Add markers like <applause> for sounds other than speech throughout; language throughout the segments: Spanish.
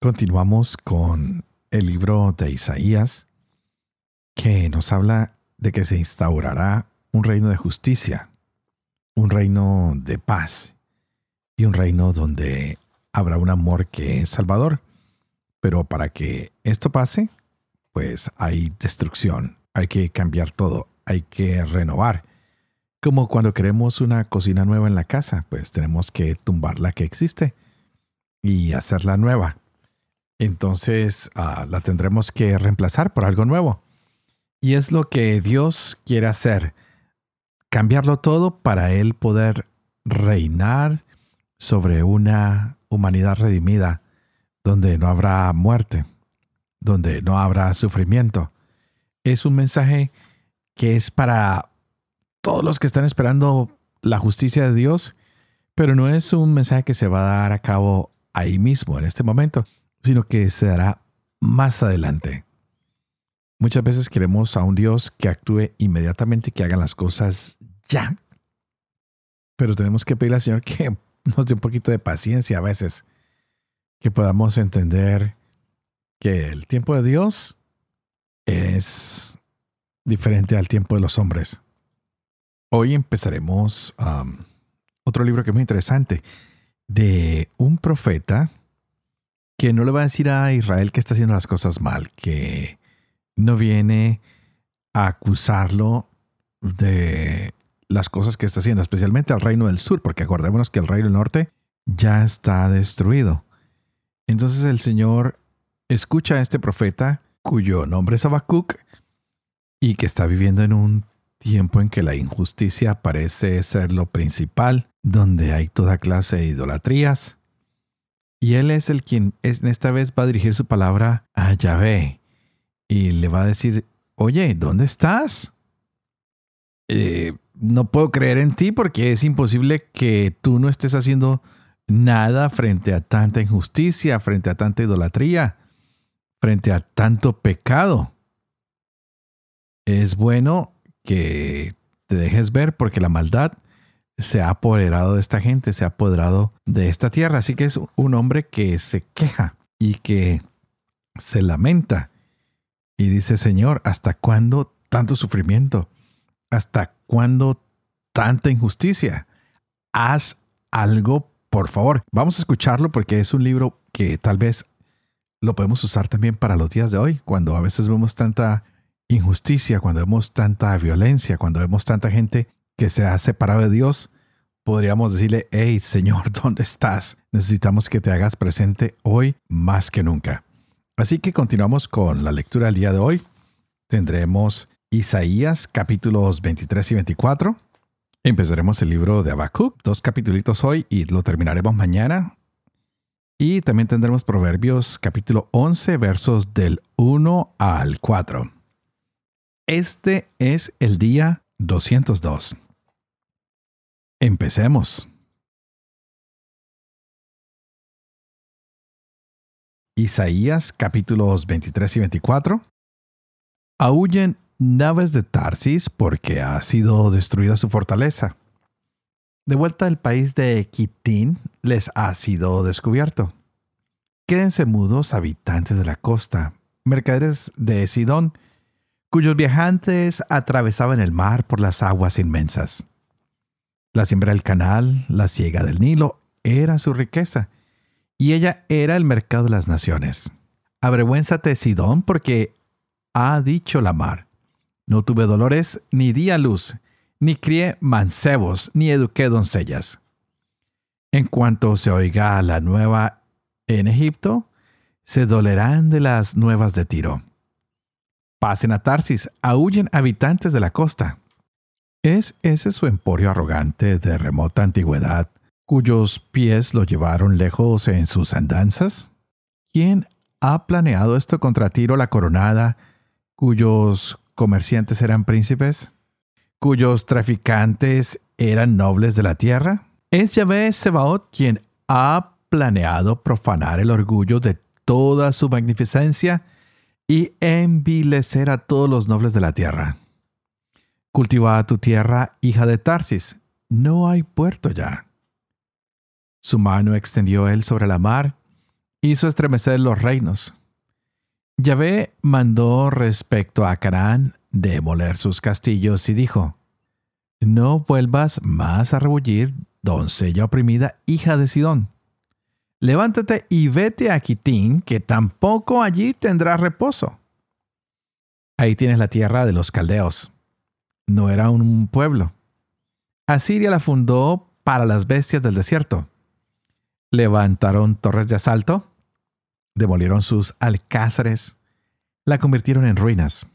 Continuamos con el libro de Isaías, que nos habla de que se instaurará un reino de justicia, un reino de paz y un reino donde habrá un amor que es salvador. Pero para que esto pase, pues hay destrucción, hay que cambiar todo, hay que renovar. Como cuando queremos una cocina nueva en la casa, pues tenemos que tumbar la que existe y hacerla nueva entonces ah, la tendremos que reemplazar por algo nuevo. Y es lo que Dios quiere hacer, cambiarlo todo para Él poder reinar sobre una humanidad redimida, donde no habrá muerte, donde no habrá sufrimiento. Es un mensaje que es para todos los que están esperando la justicia de Dios, pero no es un mensaje que se va a dar a cabo ahí mismo, en este momento sino que se dará más adelante. Muchas veces queremos a un Dios que actúe inmediatamente, que haga las cosas ya. Pero tenemos que pedirle al Señor que <laughs> nos dé un poquito de paciencia a veces, que podamos entender que el tiempo de Dios es diferente al tiempo de los hombres. Hoy empezaremos otro libro que es muy interesante de un profeta que no le va a decir a Israel que está haciendo las cosas mal, que no viene a acusarlo de las cosas que está haciendo, especialmente al reino del sur, porque acordémonos que el reino del norte ya está destruido. Entonces el Señor escucha a este profeta, cuyo nombre es Habacuc, y que está viviendo en un tiempo en que la injusticia parece ser lo principal, donde hay toda clase de idolatrías, y él es el quien en esta vez va a dirigir su palabra a Yahvé y le va a decir, oye, ¿dónde estás? Eh, no puedo creer en ti porque es imposible que tú no estés haciendo nada frente a tanta injusticia, frente a tanta idolatría, frente a tanto pecado. Es bueno que te dejes ver porque la maldad se ha apoderado de esta gente, se ha apoderado de esta tierra. Así que es un hombre que se queja y que se lamenta y dice, Señor, ¿hasta cuándo tanto sufrimiento? ¿Hasta cuándo tanta injusticia? Haz algo, por favor. Vamos a escucharlo porque es un libro que tal vez lo podemos usar también para los días de hoy, cuando a veces vemos tanta injusticia, cuando vemos tanta violencia, cuando vemos tanta gente que se ha separado de Dios, podríamos decirle, hey Señor, <laughs> ¿dónde estás? Necesitamos que te hagas presente hoy más que nunca. Así que continuamos con la lectura del día de hoy. Tendremos Isaías capítulos 23 y 24. Empezaremos el libro de Habacuc, dos capítulos hoy y lo terminaremos mañana. Y también tendremos Proverbios capítulo 11 versos del 1 al 4. Este es el día 202. Empecemos. Isaías capítulos 23 y 24. Aúllen naves de Tarsis porque ha sido destruida su fortaleza. De vuelta al país de Quitín les ha sido descubierto. Quédense mudos habitantes de la costa, mercaderes de Sidón, cuyos viajantes atravesaban el mar por las aguas inmensas. La siembra del canal, la siega del Nilo, era su riqueza, y ella era el mercado de las naciones. Avergüénzate, Sidón, porque ha dicho la mar. No tuve dolores, ni di a luz, ni crié mancebos, ni eduqué doncellas. En cuanto se oiga la nueva en Egipto, se dolerán de las nuevas de Tiro. Pasen a Tarsis, aúllen habitantes de la costa. ¿Es ese su emporio arrogante de remota antigüedad, cuyos pies lo llevaron lejos en sus andanzas? ¿quién ha planeado esto contra Tiro la coronada, cuyos comerciantes eran príncipes, cuyos traficantes eran nobles de la tierra? Es Yahvé Sebaot quien ha planeado profanar el orgullo de toda su magnificencia y envilecer a todos los nobles de la tierra. Cultiva tu tierra, hija de Tarsis. No hay puerto ya. Su mano extendió él sobre la mar, hizo estremecer los reinos. Yahvé mandó respecto a Canaán demoler sus castillos y dijo, No vuelvas más a rebullir, doncella oprimida, hija de Sidón. Levántate y vete a Quitín, que tampoco allí tendrás reposo. Ahí tienes la tierra de los caldeos. No era un pueblo. Asiria la fundó para las bestias del desierto. Levantaron torres de asalto, demolieron sus alcázares, la convirtieron en ruinas.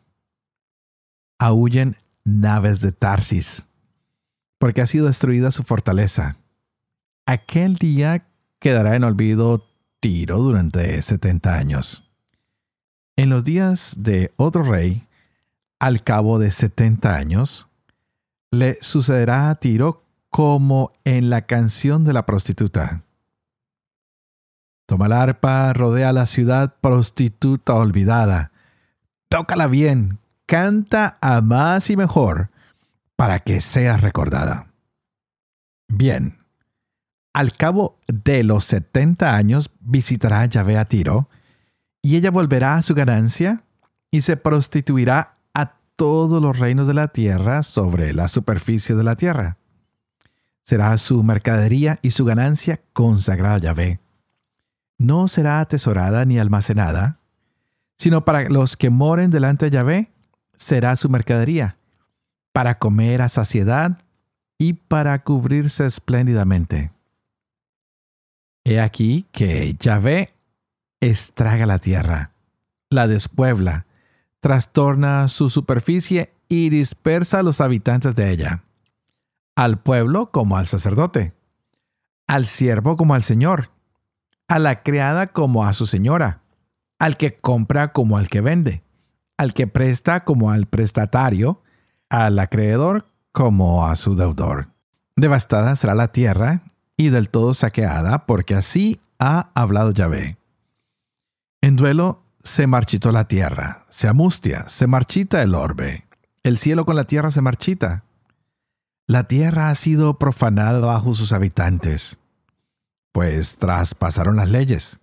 Aúllen naves de Tarsis, porque ha sido destruida su fortaleza. Aquel día quedará en olvido Tiro durante setenta años. En los días de otro rey, al cabo de setenta años, le sucederá a Tiro como en la canción de la prostituta. Toma la arpa, rodea la ciudad prostituta olvidada. Tócala bien, canta a más y mejor, para que seas recordada. Bien, al cabo de los setenta años visitará Yahvé a Tiro, y ella volverá a su ganancia y se prostituirá a todos los reinos de la tierra sobre la superficie de la tierra. Será su mercadería y su ganancia consagrada a Yahvé no será atesorada ni almacenada, sino para los que moren delante de Yahvé será su mercadería, para comer a saciedad y para cubrirse espléndidamente. He aquí que Yahvé estraga la tierra, la despuebla, trastorna su superficie y dispersa a los habitantes de ella, al pueblo como al sacerdote, al siervo como al Señor, a la criada como a su señora, al que compra como al que vende, al que presta como al prestatario, al acreedor como a su deudor. Devastada será la tierra y del todo saqueada, porque así ha hablado Yahvé. En duelo se marchitó la tierra, se amustia, se marchita el orbe, el cielo con la tierra se marchita. La tierra ha sido profanada bajo sus habitantes pues traspasaron las leyes,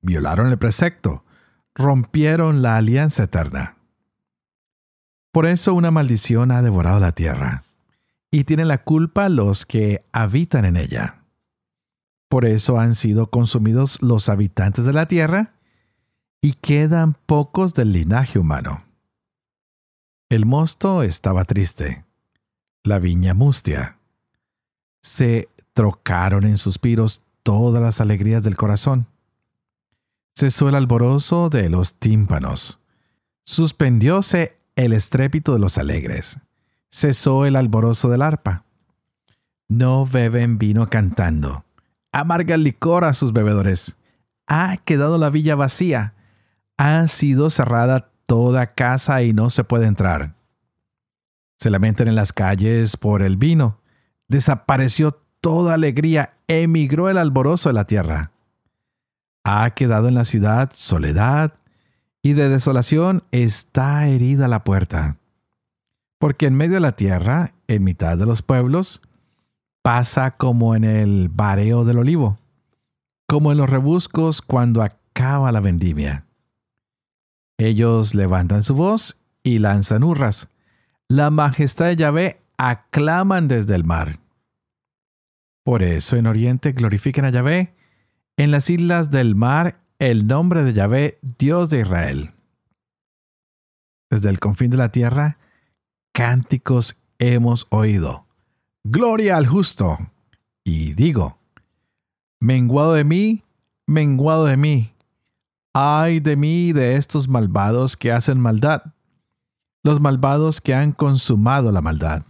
violaron el precepto, rompieron la alianza eterna. Por eso una maldición ha devorado la tierra, y tienen la culpa los que habitan en ella. Por eso han sido consumidos los habitantes de la tierra, y quedan pocos del linaje humano. El mosto estaba triste, la viña mustia. Se trocaron en suspiros todas las alegrías del corazón. Cesó el alborozo de los tímpanos. Suspendióse el estrépito de los alegres. Cesó el alborozo del arpa. No beben vino cantando. Amarga el licor a sus bebedores. Ha quedado la villa vacía. Ha sido cerrada toda casa y no se puede entrar. Se lamentan en las calles por el vino. Desapareció toda alegría emigró el alborozo de la tierra. Ha quedado en la ciudad soledad y de desolación está herida la puerta. Porque en medio de la tierra, en mitad de los pueblos, pasa como en el bareo del olivo, como en los rebuscos cuando acaba la vendimia. Ellos levantan su voz y lanzan hurras. La majestad de Yahvé aclaman desde el mar. Por eso en Oriente glorifiquen a Yahvé, en las islas del mar el nombre de Yahvé, Dios de Israel. Desde el confín de la tierra, cánticos hemos oído. Gloria al justo. Y digo, menguado de mí, menguado de mí. Ay de mí y de estos malvados que hacen maldad, los malvados que han consumado la maldad.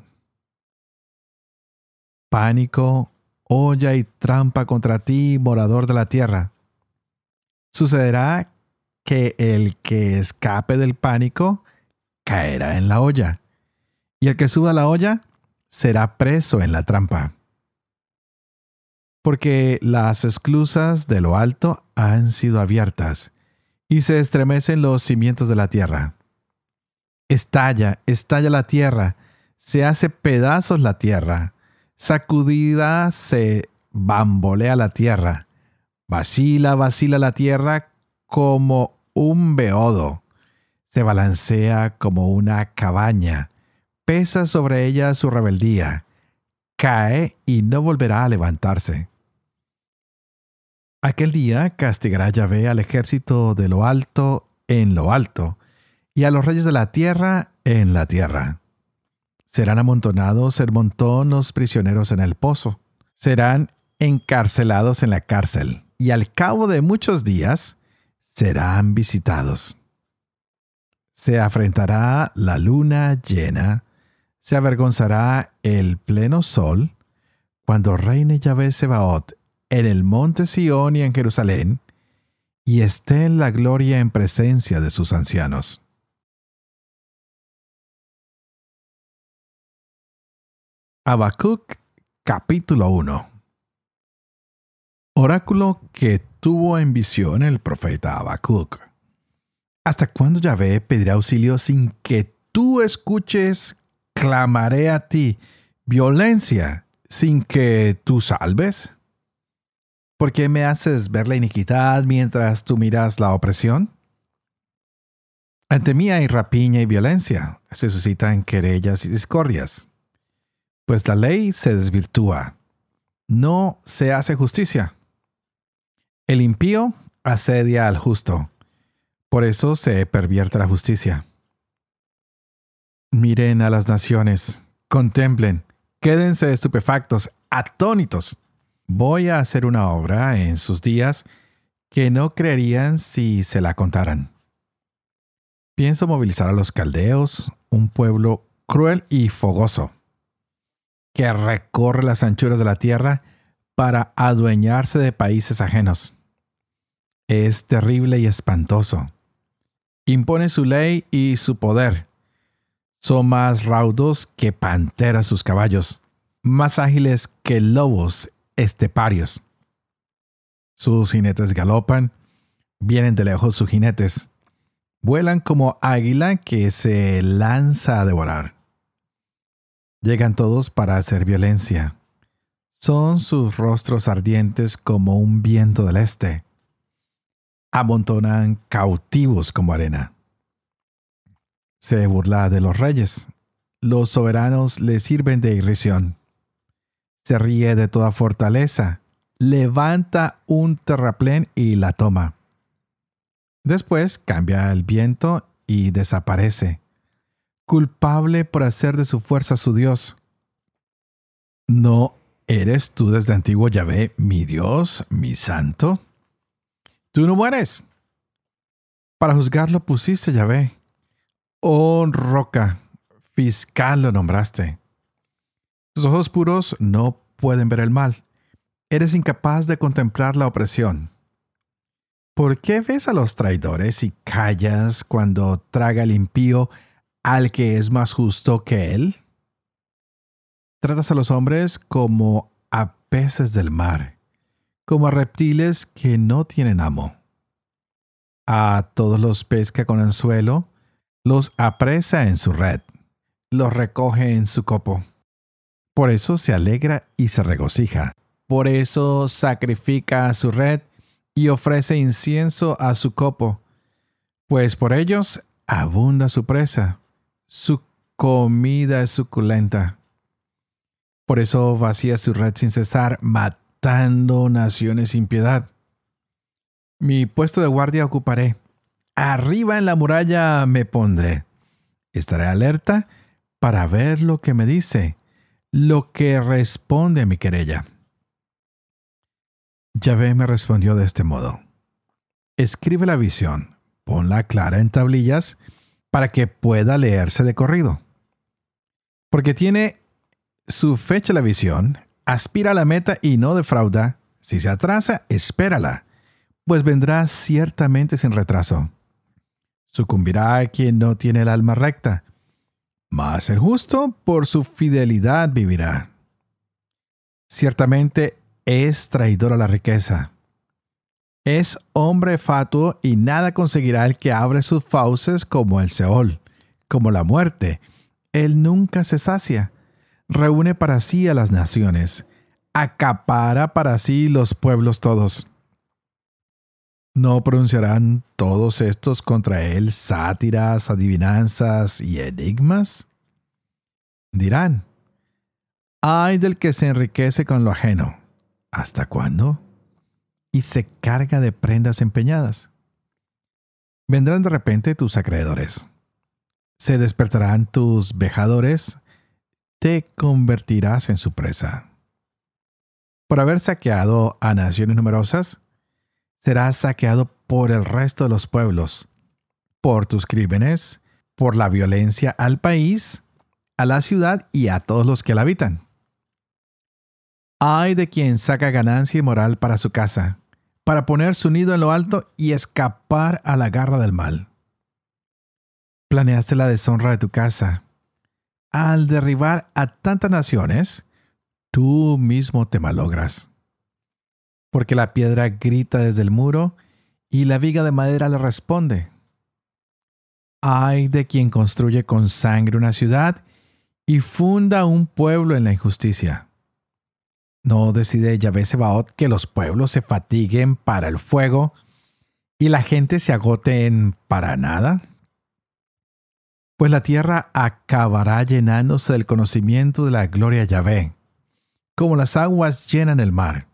Pánico, olla y trampa contra ti, morador de la tierra. sucederá que el que escape del pánico caerá en la olla, y el que suba a la olla será preso en la trampa. Porque las esclusas de lo alto han sido abiertas, y se estremecen los cimientos de la tierra. Estalla, estalla la tierra, se hace pedazos la tierra, sacudida se bambolea la tierra, vacila, vacila la tierra como un beodo, se balancea como una cabaña, pesa sobre ella su rebeldía, cae y no volverá a levantarse. Aquel día castigará Yahvé al ejército de lo alto en lo alto, y a los reyes de la tierra en la tierra. Serán amontonados el montón los prisioneros en el pozo. Serán encarcelados en la cárcel, y al cabo de muchos días serán visitados. Se afrentará la luna llena, se avergonzará el pleno sol, cuando reine Yahvé Sebaot en el monte Sión y en Jerusalén, y esté en la gloria en presencia de sus ancianos. Habacuc capítulo 1 Oráculo que tuvo en visión el profeta Habacuc. ¿Hasta cuándo Yahvé pedirá auxilio sin que tú escuches? Clamaré a ti violencia sin que tú salves. ¿Por qué me haces ver la iniquidad mientras tú miras la opresión? Ante mí hay rapiña y violencia, se suscitan querellas y discordias pues la ley se desvirtúa. No se hace justicia. El impío asedia al justo. Por eso se pervierte la justicia. Miren a las naciones, contemplen, quédense estupefactos, atónitos. Voy a hacer una obra en sus días que no creerían si se la contaran. Pienso movilizar a los caldeos, un pueblo cruel y fogoso que recorre las anchuras de la tierra para adueñarse de países ajenos. Es terrible y espantoso. Impone su ley y su poder. Son más raudos que panteras sus caballos, más ágiles que lobos esteparios. Sus jinetes galopan, vienen de lejos sus jinetes, vuelan como águila que se lanza a devorar. Llegan todos para hacer violencia. Son sus rostros ardientes como un viento del este. Amontonan cautivos como arena. Se burla de los reyes. Los soberanos le sirven de irrisión. Se ríe de toda fortaleza. Levanta un terraplén y la toma. Después cambia el viento y desaparece culpable por hacer de su fuerza su Dios. ¿No eres tú desde antiguo Yahvé mi Dios, mi santo? Tú no mueres. Para juzgarlo pusiste Yahvé. Oh roca, fiscal lo nombraste. Tus ojos puros no pueden ver el mal. Eres incapaz de contemplar la opresión. ¿Por qué ves a los traidores y callas cuando traga el impío al que es más justo que él? Tratas a los hombres como a peces del mar, como a reptiles que no tienen amo. A todos los pesca con anzuelo, los apresa en su red, los recoge en su copo. Por eso se alegra y se regocija. Por eso sacrifica a su red y ofrece incienso a su copo, pues por ellos abunda su presa su comida es suculenta. Por eso vacía su red sin cesar, matando naciones sin piedad. Mi puesto de guardia ocuparé. Arriba en la muralla me pondré. Estaré alerta para ver lo que me dice, lo que responde a mi querella. Yahvé me respondió de este modo. Escribe la visión, ponla clara en tablillas para que pueda leerse de corrido. Porque tiene su fecha la visión, aspira a la meta y no defrauda. Si se atrasa, espérala, pues vendrá ciertamente sin retraso. Sucumbirá quien no tiene el alma recta, mas el justo por su fidelidad vivirá. Ciertamente es traidor a la riqueza. Es hombre fatuo y nada conseguirá el que abre sus fauces como el Seol, como la muerte. Él nunca se sacia. Reúne para sí a las naciones. Acapara para sí los pueblos todos. ¿No pronunciarán todos estos contra él sátiras, adivinanzas y enigmas? Dirán, ay del que se enriquece con lo ajeno. ¿Hasta cuándo? Y se carga de prendas empeñadas. Vendrán de repente tus acreedores. Se despertarán tus vejadores. Te convertirás en su presa. Por haber saqueado a naciones numerosas, serás saqueado por el resto de los pueblos, por tus crímenes, por la violencia al país, a la ciudad y a todos los que la habitan. Ay de quien saca ganancia y moral para su casa, para poner su nido en lo alto y escapar a la garra del mal. Planeaste la deshonra de tu casa. Al derribar a tantas naciones, tú mismo te malogras porque la piedra grita desde el muro y la viga de madera le responde. Ay de quien construye con sangre una ciudad y funda un pueblo en la injusticia. ¿No decide Yahvé Sebaot que los pueblos se fatiguen para el fuego y la gente se agote en para nada? Pues la tierra acabará llenándose del conocimiento de la gloria Yahvé, como las aguas llenan el mar.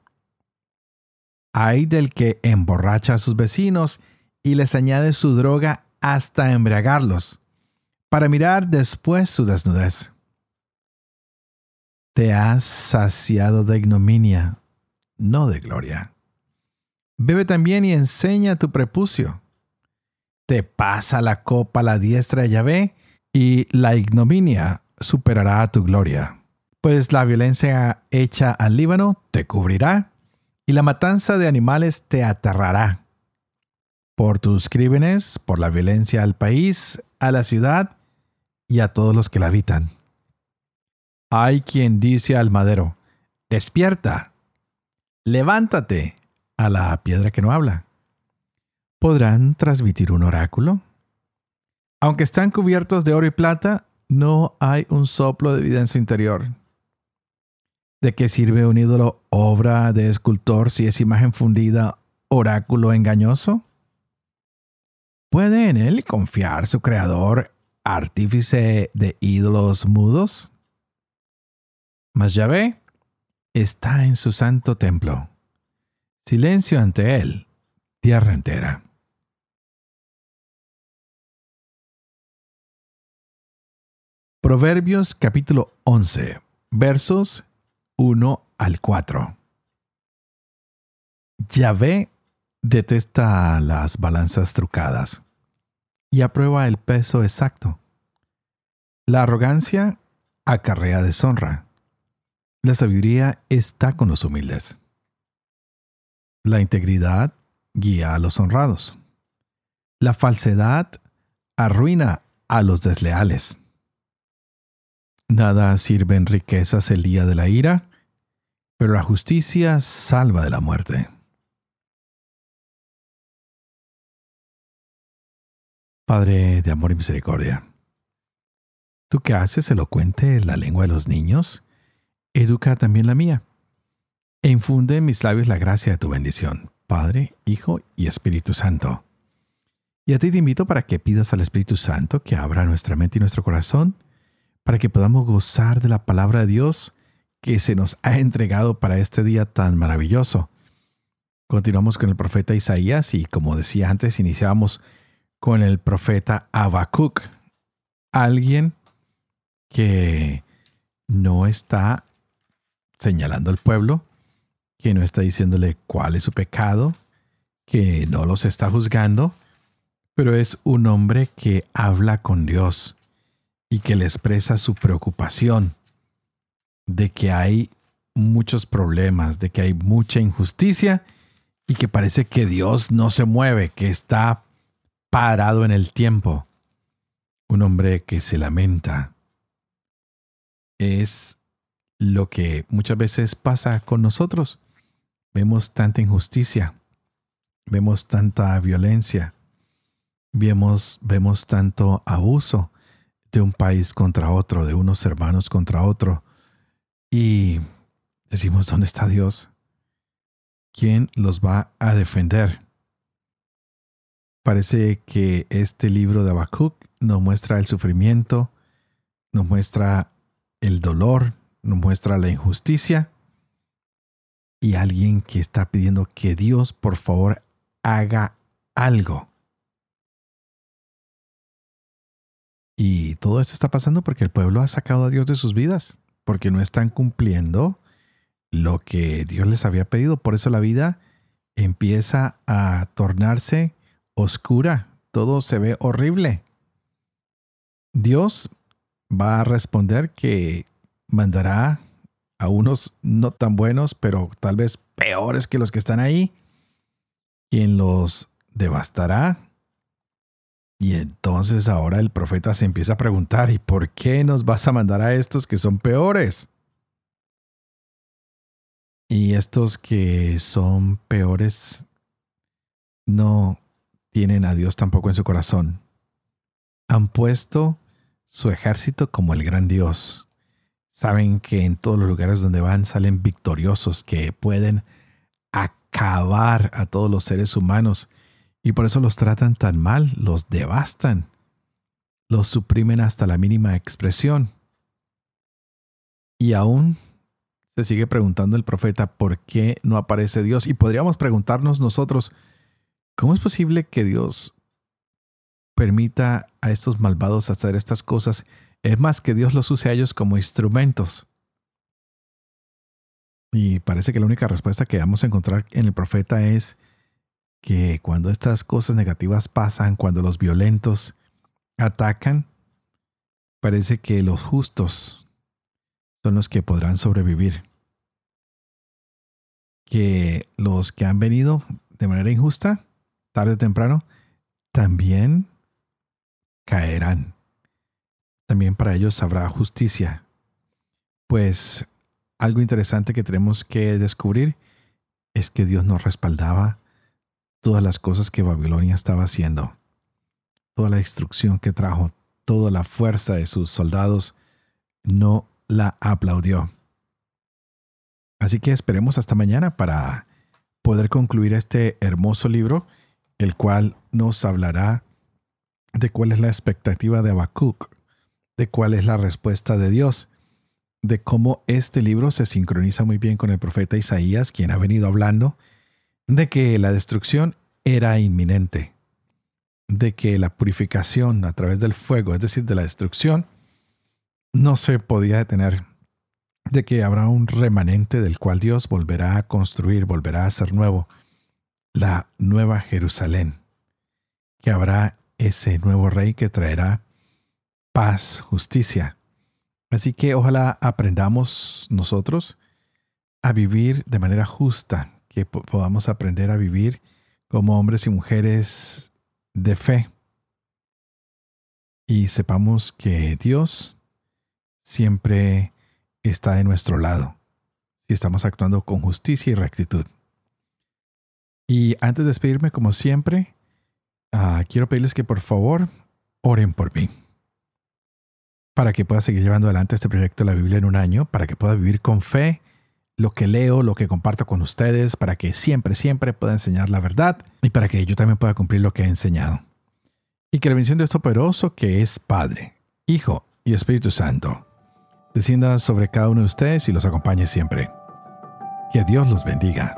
Hay del que emborracha a sus vecinos y les añade su droga hasta embriagarlos, para mirar después su desnudez. Te has saciado de ignominia, no de gloria. Bebe también y enseña tu prepucio. Te pasa la copa a la diestra de Yahvé, y la ignominia superará tu gloria. Pues la violencia hecha al Líbano te cubrirá y la matanza de animales te aterrará. Por tus crímenes, por la violencia al país, a la ciudad y a todos los que la habitan. Hay quien dice al madero, despierta, levántate a la piedra que no habla. ¿Podrán transmitir un oráculo? Aunque están cubiertos de oro y plata, no hay un soplo de vida en su interior. ¿De qué sirve un ídolo obra de escultor si es imagen fundida, oráculo engañoso? ¿Puede en él confiar su creador, artífice de ídolos mudos? Mas Yahvé está en su santo templo. Silencio ante él, tierra entera. Proverbios capítulo 11, versos 1 al 4. Yahvé detesta las balanzas trucadas y aprueba el peso exacto. La arrogancia acarrea deshonra. La sabiduría está con los humildes. La integridad guía a los honrados. La falsedad arruina a los desleales. Nada sirven riquezas el día de la ira, pero la justicia salva de la muerte. Padre de amor y misericordia, tú que haces elocuente la lengua de los niños, educa también la mía, e infunde en mis labios la gracia de tu bendición, Padre, Hijo y Espíritu Santo. Y a ti te invito para que pidas al Espíritu Santo que abra nuestra mente y nuestro corazón, para que podamos gozar de la palabra de Dios que se nos ha entregado para este día tan maravilloso. Continuamos con el profeta Isaías y como decía antes, iniciamos con el profeta Habacuc, alguien que no está señalando al pueblo, que no está diciéndole cuál es su pecado, que no los está juzgando, pero es un hombre que habla con Dios y que le expresa su preocupación de que hay muchos problemas, de que hay mucha injusticia y que parece que Dios no se mueve, que está parado en el tiempo. Un hombre que se lamenta. Es lo que muchas veces pasa con nosotros. Vemos tanta injusticia, vemos tanta violencia, vemos, vemos tanto abuso de un país contra otro, de unos hermanos contra otro. Y decimos, <laughs> ¿dónde está Dios? ¿Quién los va a defender? Parece que este libro de Habacuc nos muestra el sufrimiento, nos muestra el dolor, nos muestra la injusticia y alguien que está pidiendo que Dios por favor haga algo. Todo esto está pasando porque el pueblo ha sacado a Dios de sus vidas, porque no están cumpliendo lo que Dios les había pedido. Por eso la vida empieza a tornarse oscura, todo se ve horrible. Dios va a responder que mandará a unos no tan buenos, pero tal vez peores que los que están ahí, quien los devastará. Y entonces ahora el profeta se empieza a preguntar, ¿y por qué nos vas a mandar a estos que son peores? Y estos que son peores no tienen a Dios tampoco en su corazón. Han puesto su ejército como el gran Dios. Saben que en todos los lugares donde van salen victoriosos, que pueden acabar a todos los seres humanos y por eso los tratan tan mal, los devastan, los suprimen hasta la mínima expresión. Y aún se sigue preguntando el profeta por qué no aparece Dios. Y podríamos preguntarnos nosotros, ¿cómo es posible que Dios permita a estos malvados hacer estas cosas? Es más que Dios los use a ellos como instrumentos. Y parece que la única respuesta que vamos a encontrar en el profeta es que cuando estas cosas negativas pasan, cuando los violentos atacan, parece que los justos son los que podrán sobrevivir. Que los que han venido de manera injusta, tarde o temprano, también caerán. También para ellos habrá justicia. Pues algo interesante que tenemos que descubrir es que Dios nos respaldaba todas las cosas que Babilonia estaba haciendo, toda la destrucción que trajo, toda la fuerza de sus soldados, no la aplaudió. Así que esperemos hasta mañana para poder concluir este hermoso libro, el cual nos hablará de cuál es la expectativa de Habacuc, de cuál es la respuesta de Dios, de cómo este libro se sincroniza muy bien con el profeta Isaías, quien ha venido hablando de que la destrucción era inminente, de que la purificación a través del fuego, es decir, de la destrucción, no se podía detener de que habrá un remanente del cual Dios volverá a construir, volverá a hacer nuevo la nueva Jerusalén, que habrá ese nuevo rey que traerá paz, justicia. Así que ojalá aprendamos nosotros a vivir de manera justa, que podamos aprender a vivir como hombres y mujeres de fe. Y sepamos que Dios siempre está de nuestro lado, si estamos actuando con justicia y rectitud. Y antes de despedirme, como siempre, ah, quiero pedirles que por favor oren por mí, para que pueda seguir llevando adelante este proyecto de la Biblia en un año, para que pueda vivir con fe lo que leo, lo que comparto con ustedes, para que siempre, siempre pueda enseñar la verdad y para que yo también pueda cumplir lo que he enseñado. Y que la bendición de esto poderoso que es Padre, Hijo y Espíritu Santo descienda sobre cada uno de ustedes y los acompañe siempre. Que Dios los bendiga.